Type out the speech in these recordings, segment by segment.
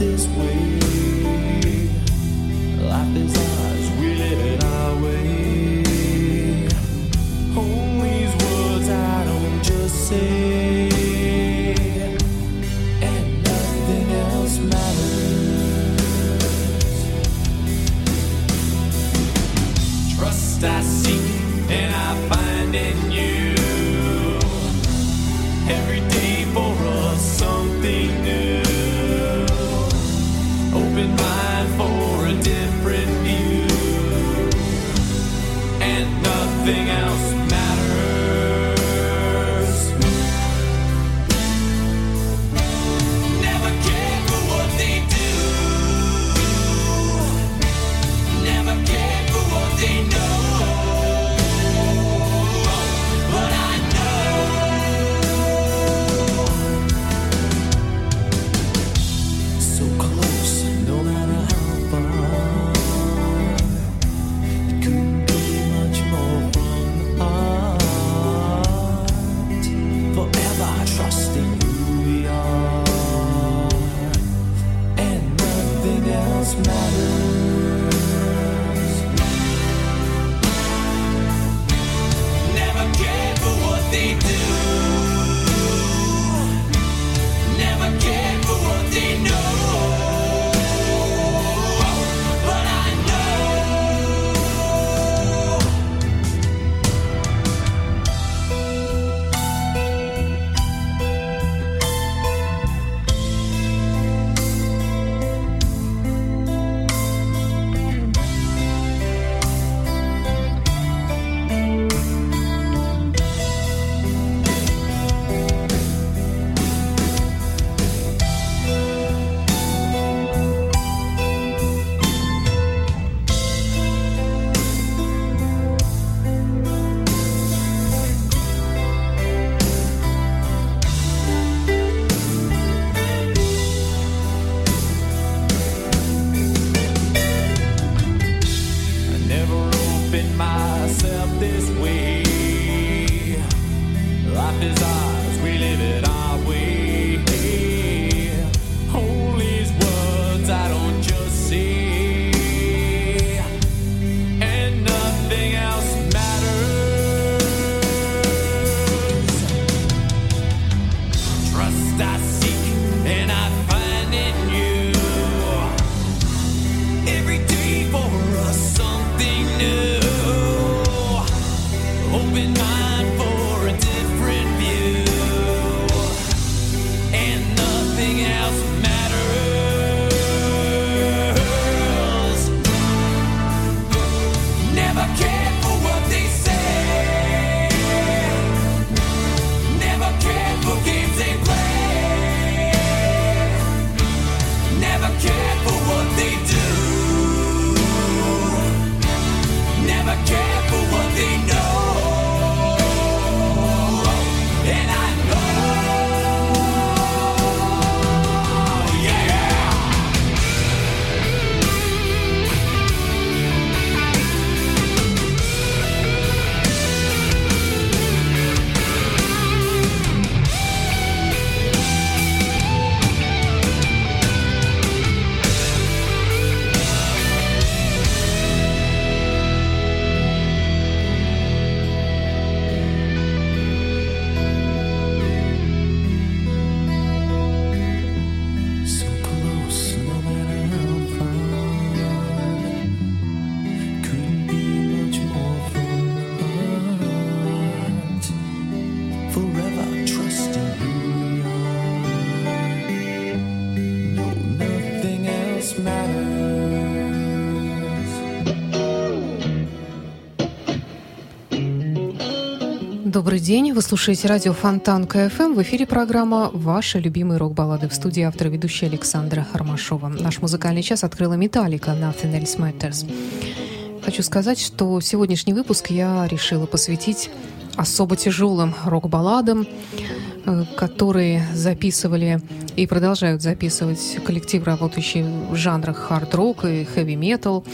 this way. День. Вы слушаете радио Фонтанка FM. В эфире программа «Ваши любимые рок-баллады» в студии автор и ведущая Александра Ромашова. Наш музыкальный час открыла «Metallica» «Nothing Else Matters». Хочу сказать, что сегодняшний выпуск я решила посвятить особо тяжелым рок-балладам, э, которые записывали и продолжают записывать коллектив, работающий в жанрах хард-рок и хэви-метал.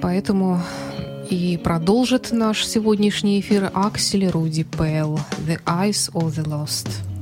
Поэтому и продолжит наш сегодняшний эфир Аксель Руди Пэл «The Eyes of the Lost».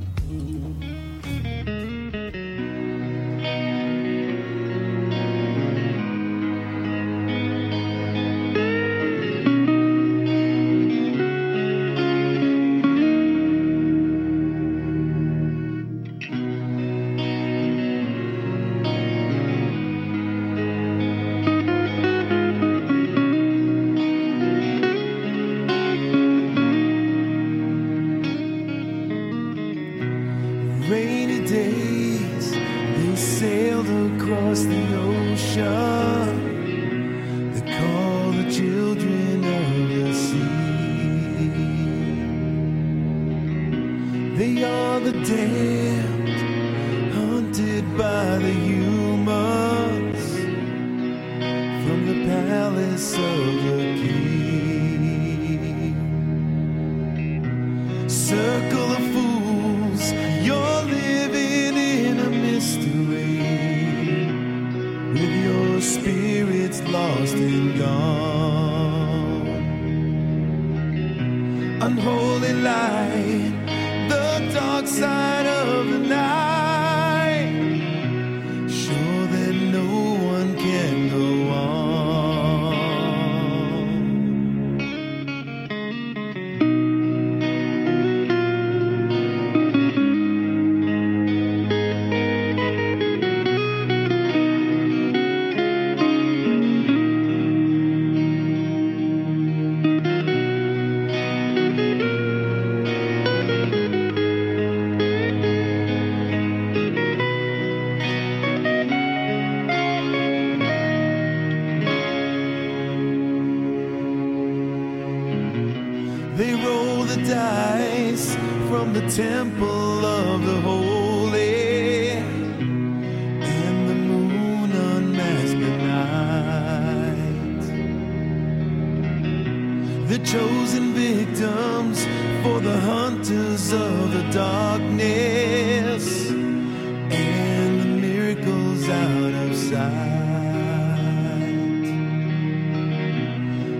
for the hunters of the darkness and the miracles out of sight.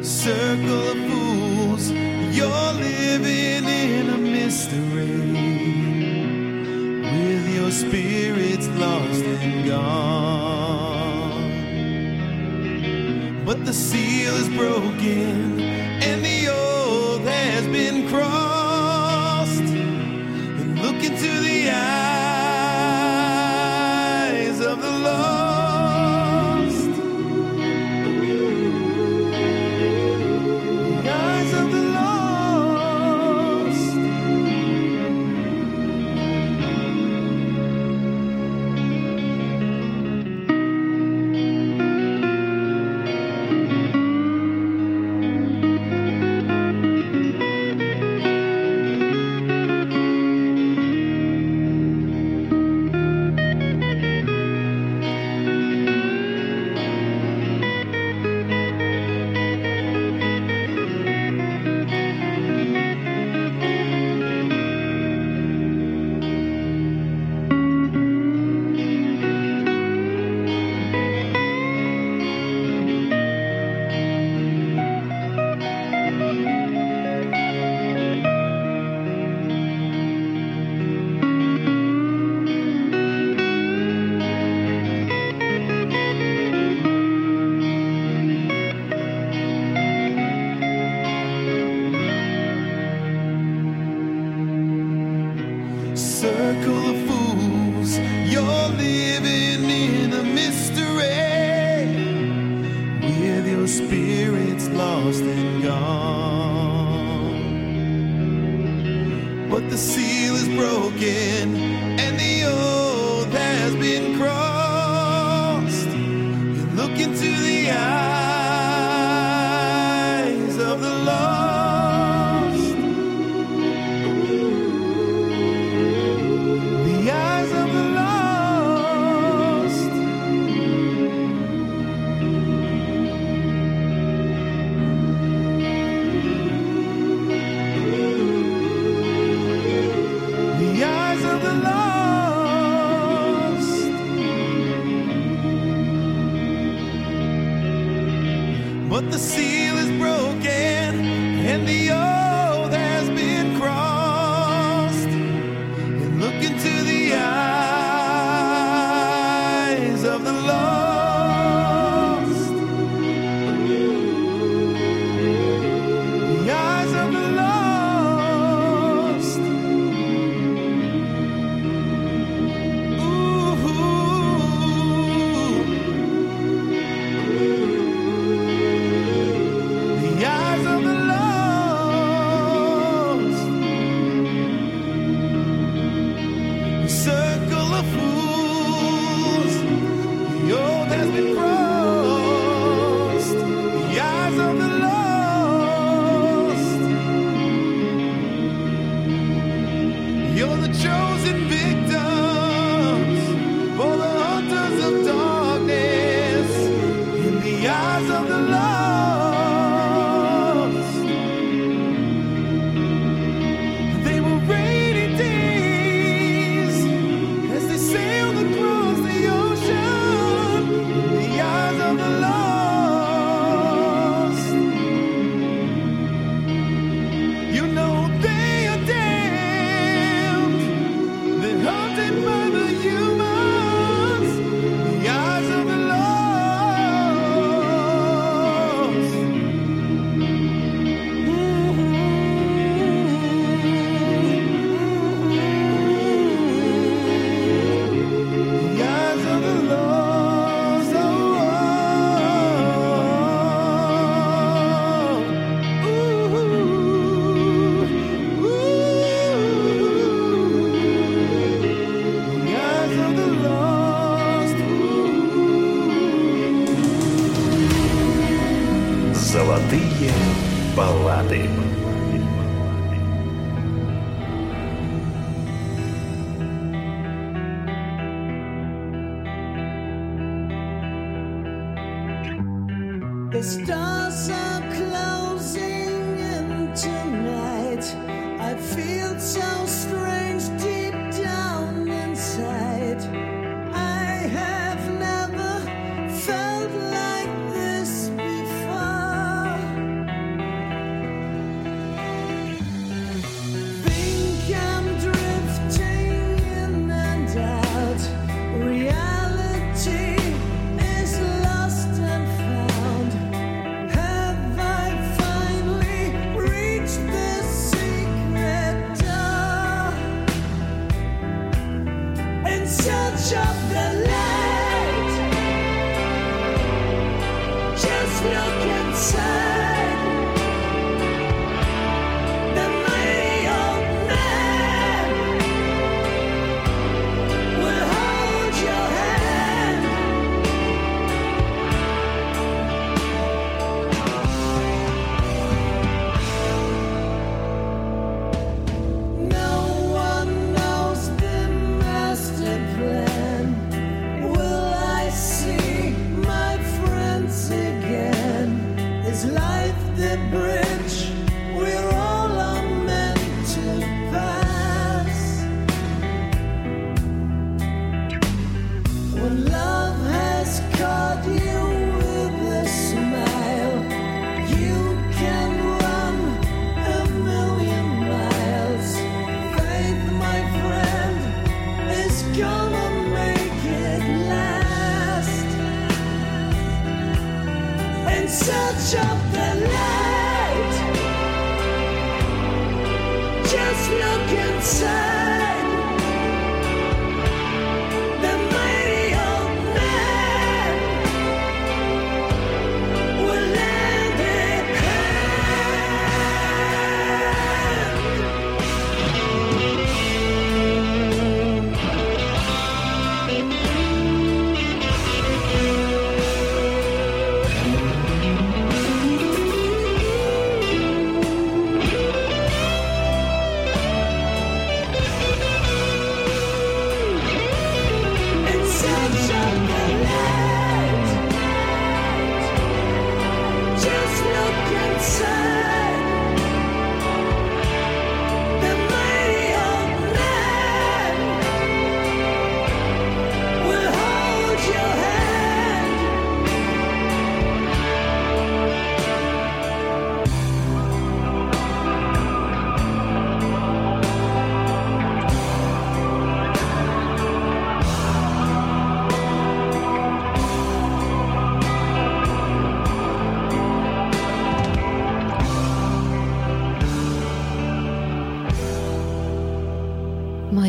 Circle of fools, you're living in a mystery with your spirits lost and gone. But the seal is broken circle of fools. You're living in a mystery with your spirits lost and gone. But the seal is broken.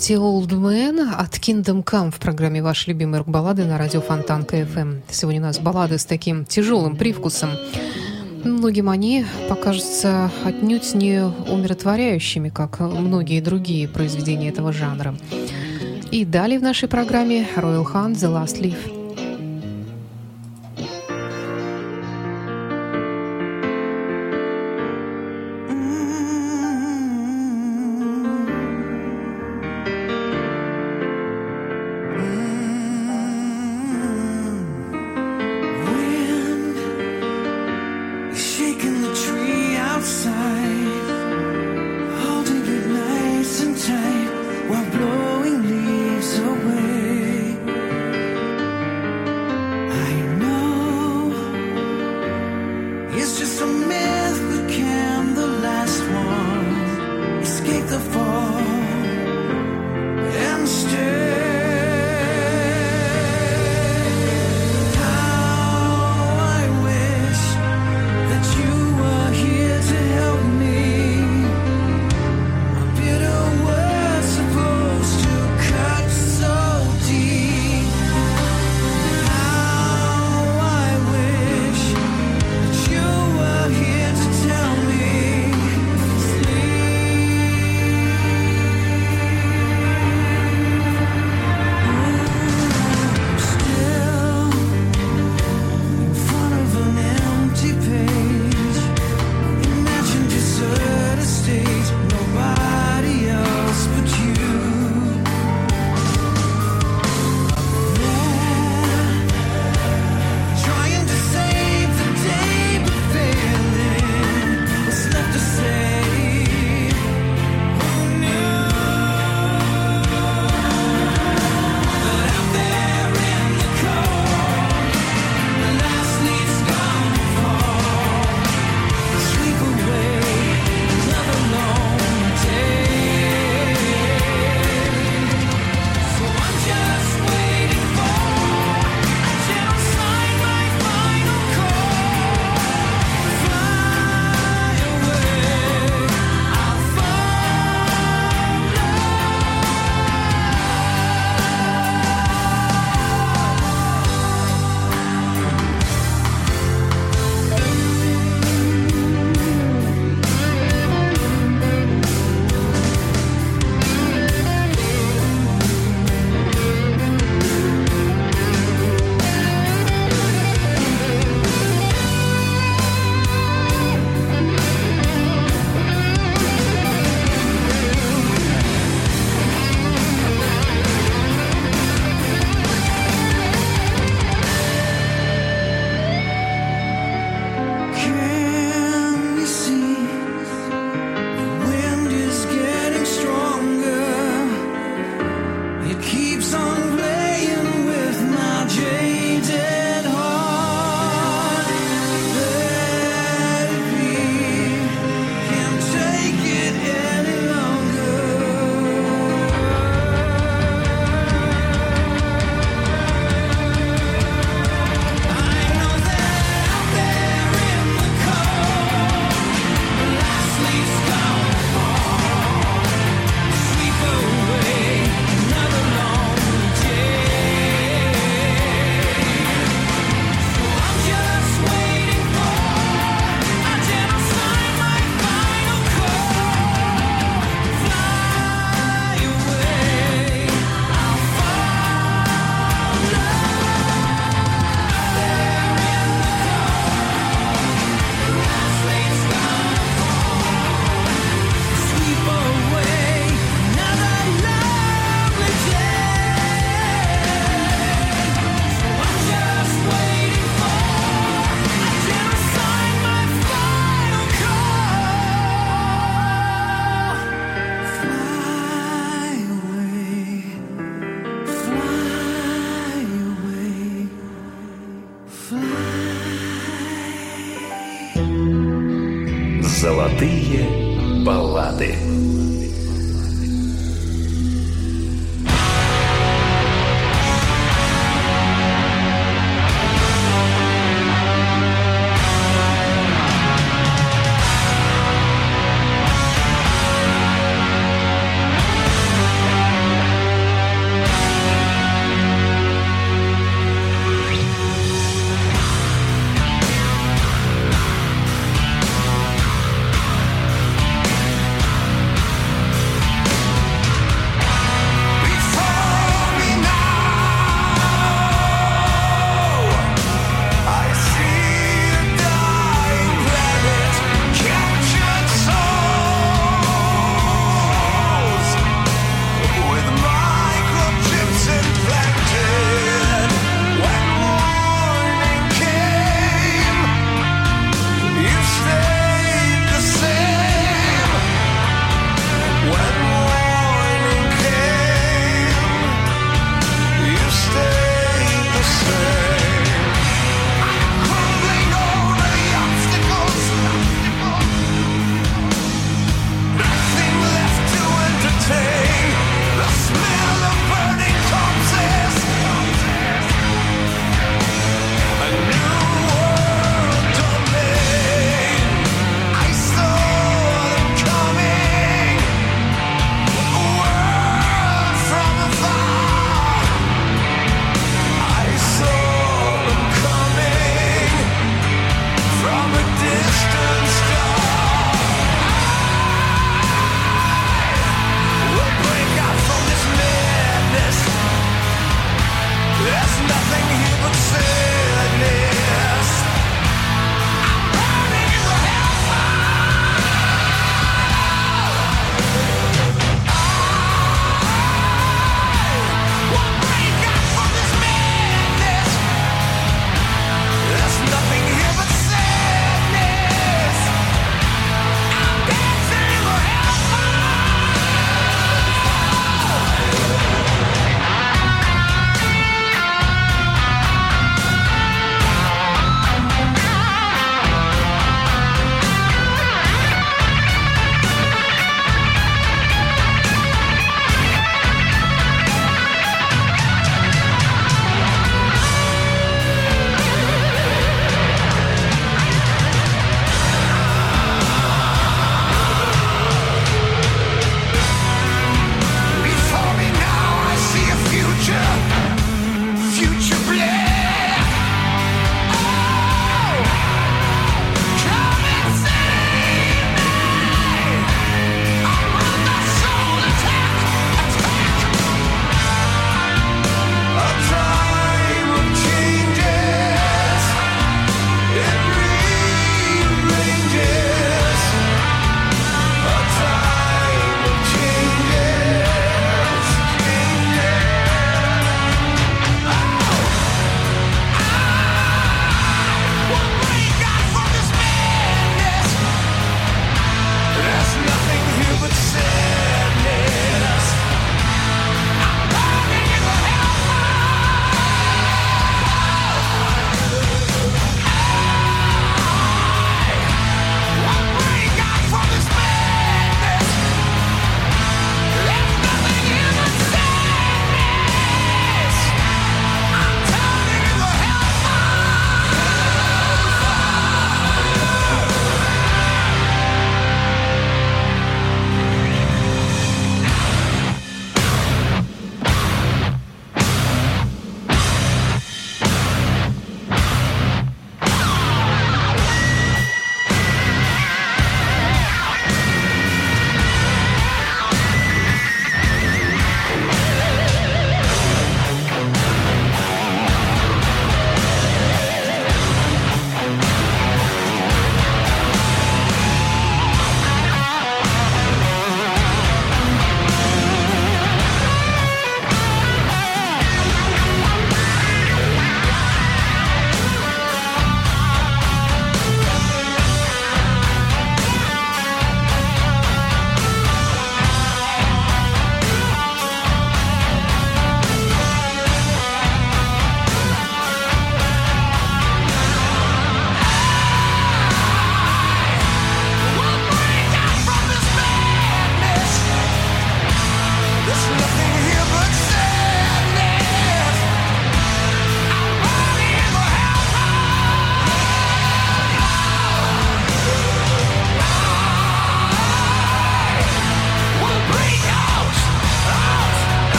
Mighty Old Man от Kingdom Come в программе «Ваши любимые рок-баллады» на радио Фонтан КФМ. Сегодня у нас баллады с таким тяжелым привкусом. Многим они покажутся отнюдь не умиротворяющими, как многие другие произведения этого жанра. И далее в нашей программе Royal Hunt «The Last Leaf». Abate.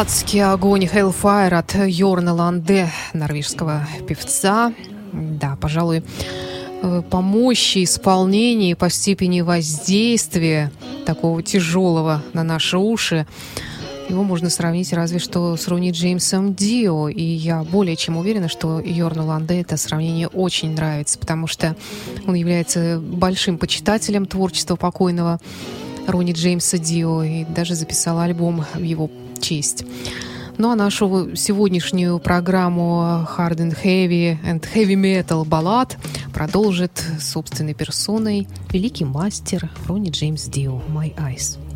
Адский огонь Hellfire от Йорна Ланде, норвежского певца. Да, пожалуй, э, по мощи исполнения, по степени воздействия такого тяжелого на наши уши, его можно сравнить разве что с Руни Джеймсом Дио. И я более чем уверена, что Йорну Ланде это сравнение очень нравится, потому что он является большим почитателем творчества покойного Рони Джеймса Дио и даже записал альбом в его честь. Ну а нашу сегодняшнюю программу Hard and Heavy and Heavy Metal баллад продолжит собственной персоной великий мастер Ронни Джеймс Дио «My Eyes».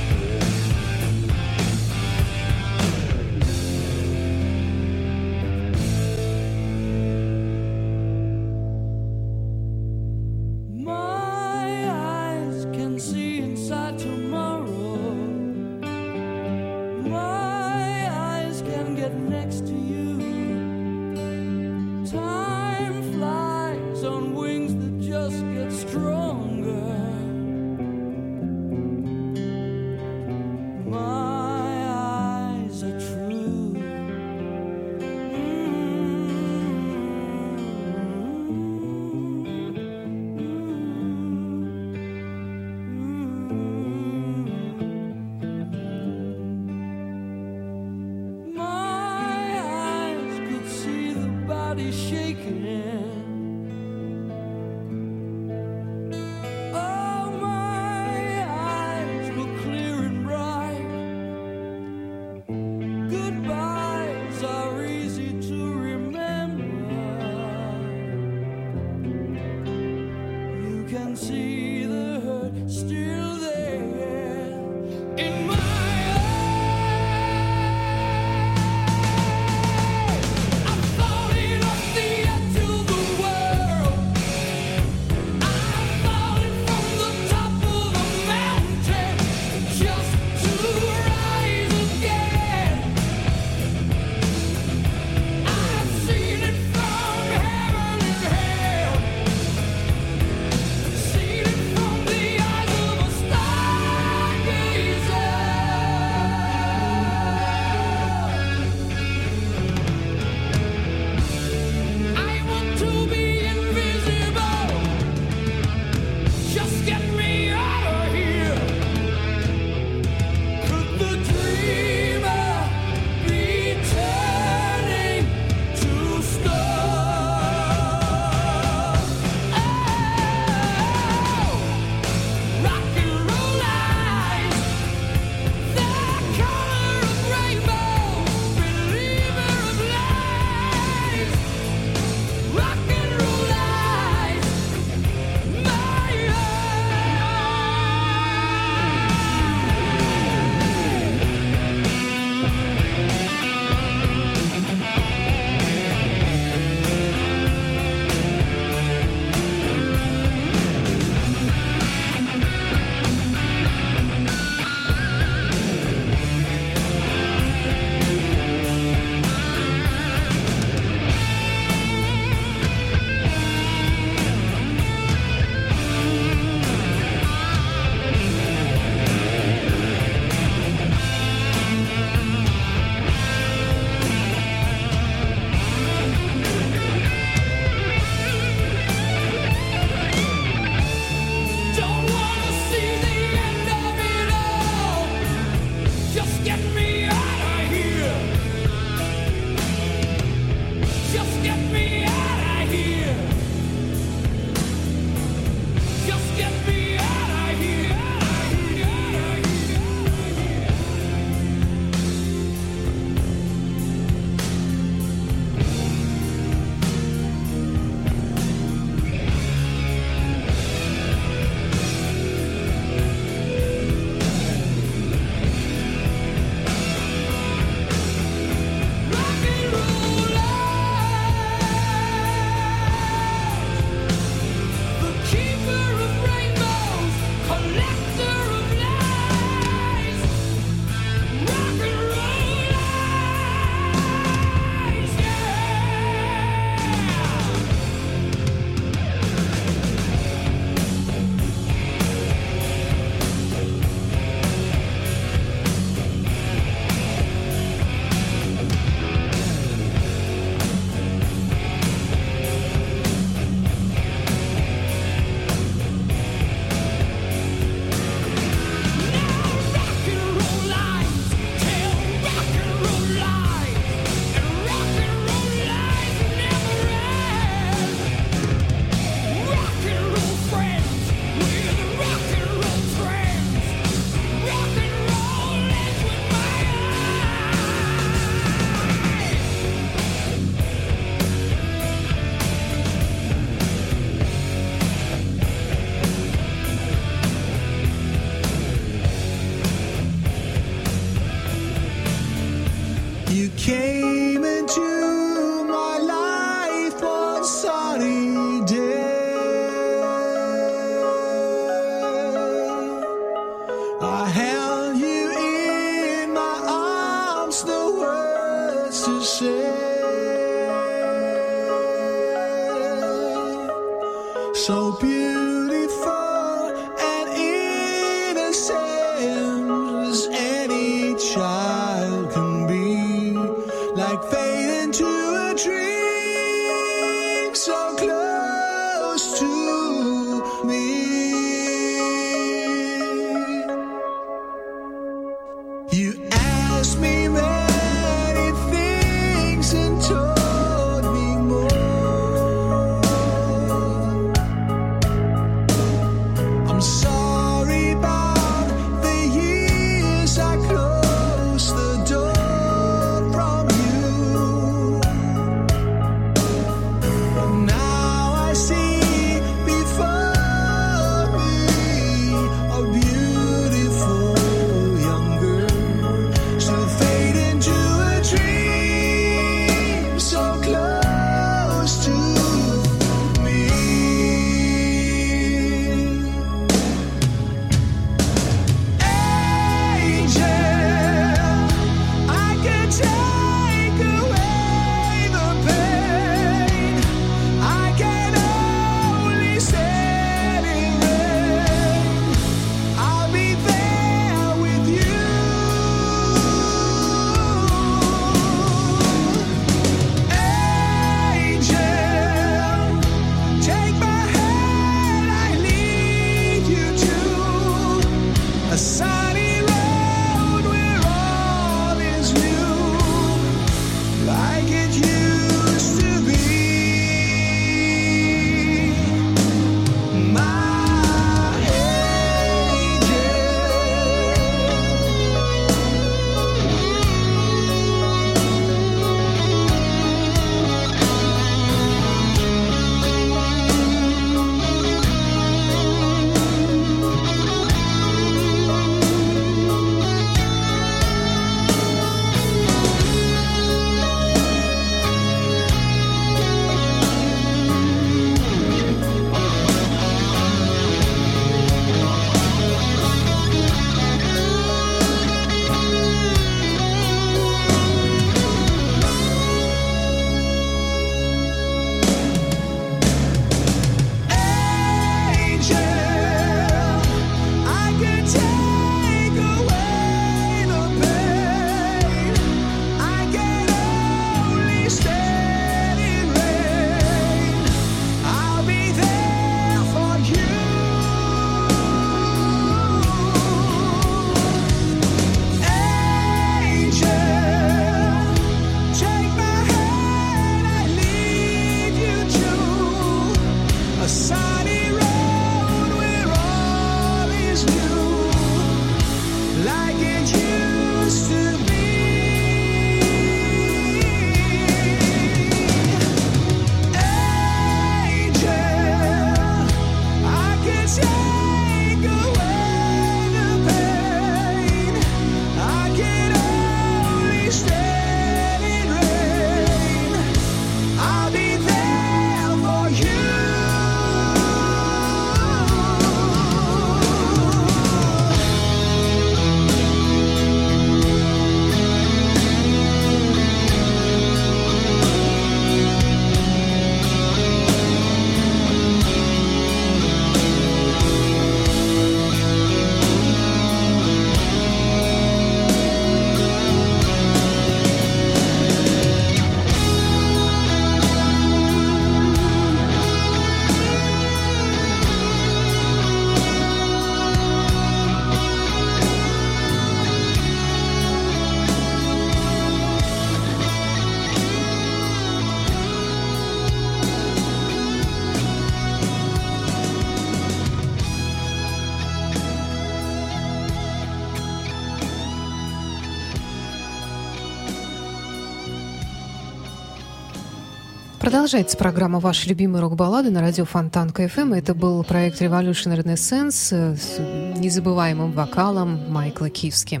Продолжается программа «Ваши любимые рок-баллады» на радио Фонтан КФМ. Это был проект Revolution Renaissance э, с незабываемым вокалом Майкла Кивски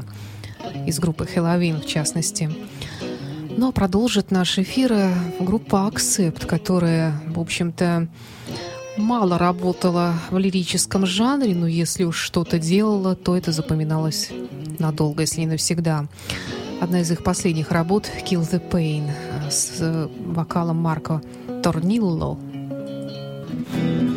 из группы Хэллоуин, в частности. Но продолжит наш эфир группа Accept, которая, в общем-то, мало работала в лирическом жанре, но если уж что-то делала, то это запоминалось надолго, если не навсегда. Одна из их последних работ «Kill the Pain» с вокалом Марко Торнилло. Золотые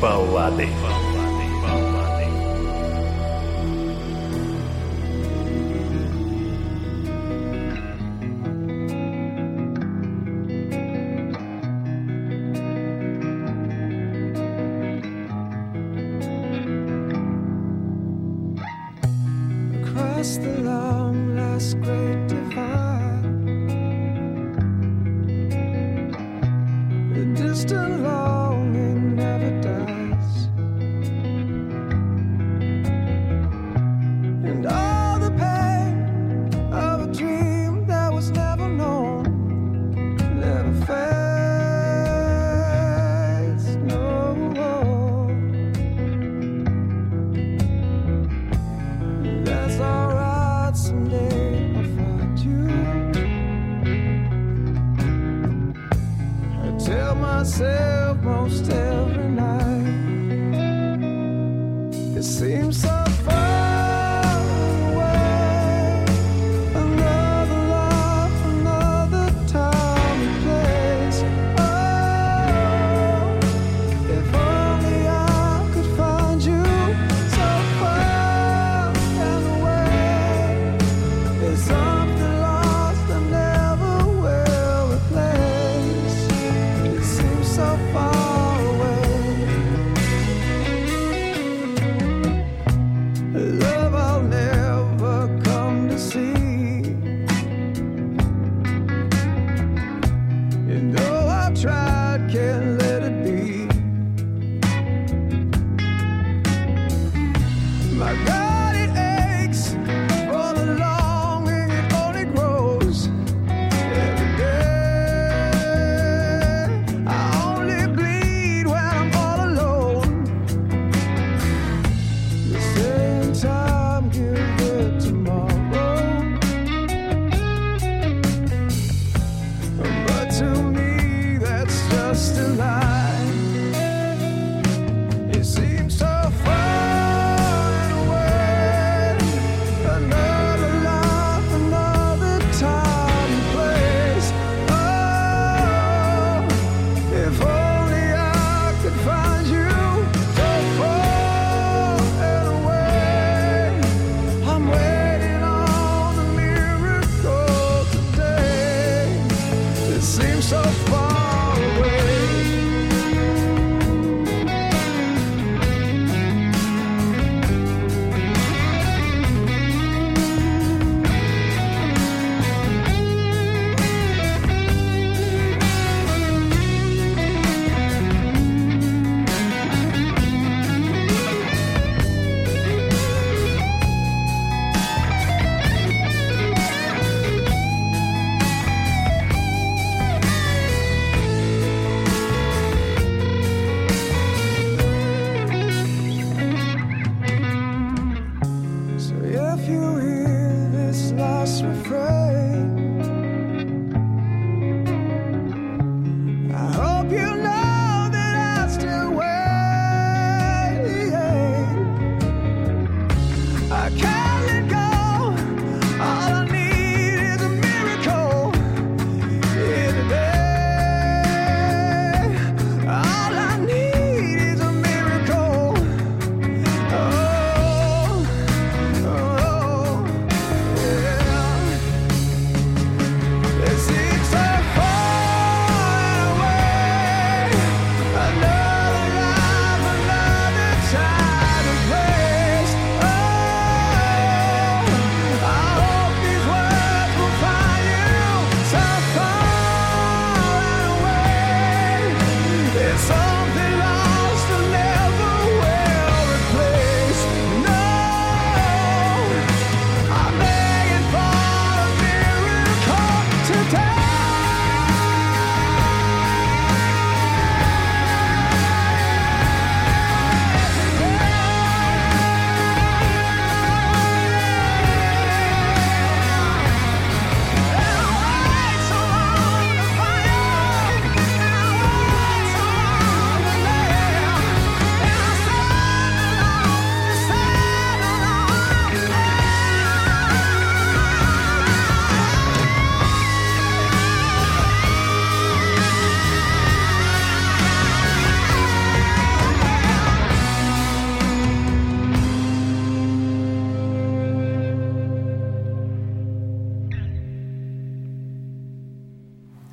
баллады. Most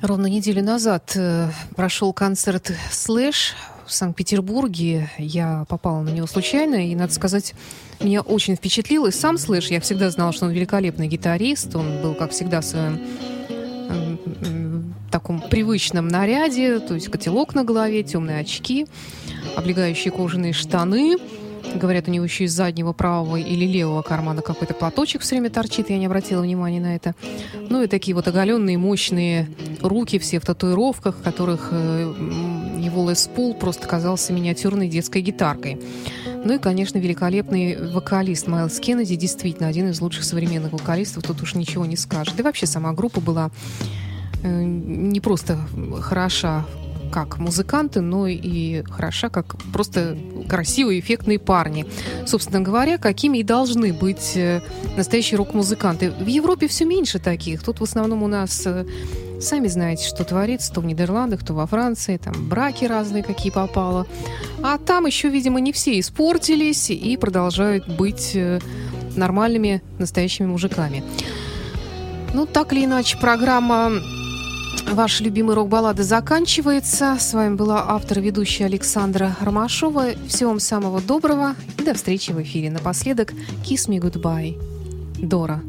Ровно неделю назад э, прошел концерт «Слэш» в Санкт-Петербурге. Я попала на него случайно, и, надо сказать, меня очень впечатлил. И сам Слэш, я всегда знала, что он великолепный гитарист. Он был, как всегда, в своем э, таком привычном наряде, то есть котелок на голове, темные очки, облегающие кожаные штаны – Говорят, у него еще из заднего правого или левого кармана какой-то платочек все время торчит. Я не обратила внимания на это. Ну и такие вот оголенные, мощные руки все в татуировках, которых э, его Лес Пул просто казался миниатюрной детской гитаркой. Ну и, конечно, великолепный вокалист Майлз Кеннеди, действительно один из лучших современных вокалистов, тут уж ничего не скажешь. Да и вообще сама группа была э, не просто хороша как музыканты, но и хороша как просто красивые, эффектные парни. Собственно говоря, какими и должны быть э, настоящие рок-музыканты. В Европе все меньше таких. Тут в основном у нас э, Сами знаете, что творится то в Нидерландах, то во Франции, там браки разные, какие попало. А там еще, видимо, не все испортились и продолжают быть э, нормальными настоящими мужиками. Ну, так или иначе, программа Ваша любимая рок-баллада заканчивается. С вами была автор и ведущая Александра Ромашова. Всего вам самого доброго и до встречи в эфире. Напоследок «Kiss me goodbye». Дора.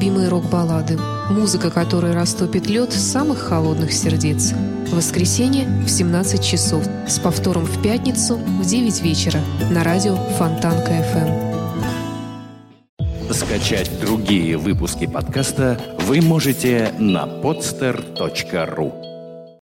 Любимые рок-баллады. Музыка, которая растопит лед самых холодных сердец. Воскресенье в 17 часов. С повтором в пятницу в 9 вечера. На радио Фонтанка FM. Скачать другие выпуски подкаста вы можете на podster.ru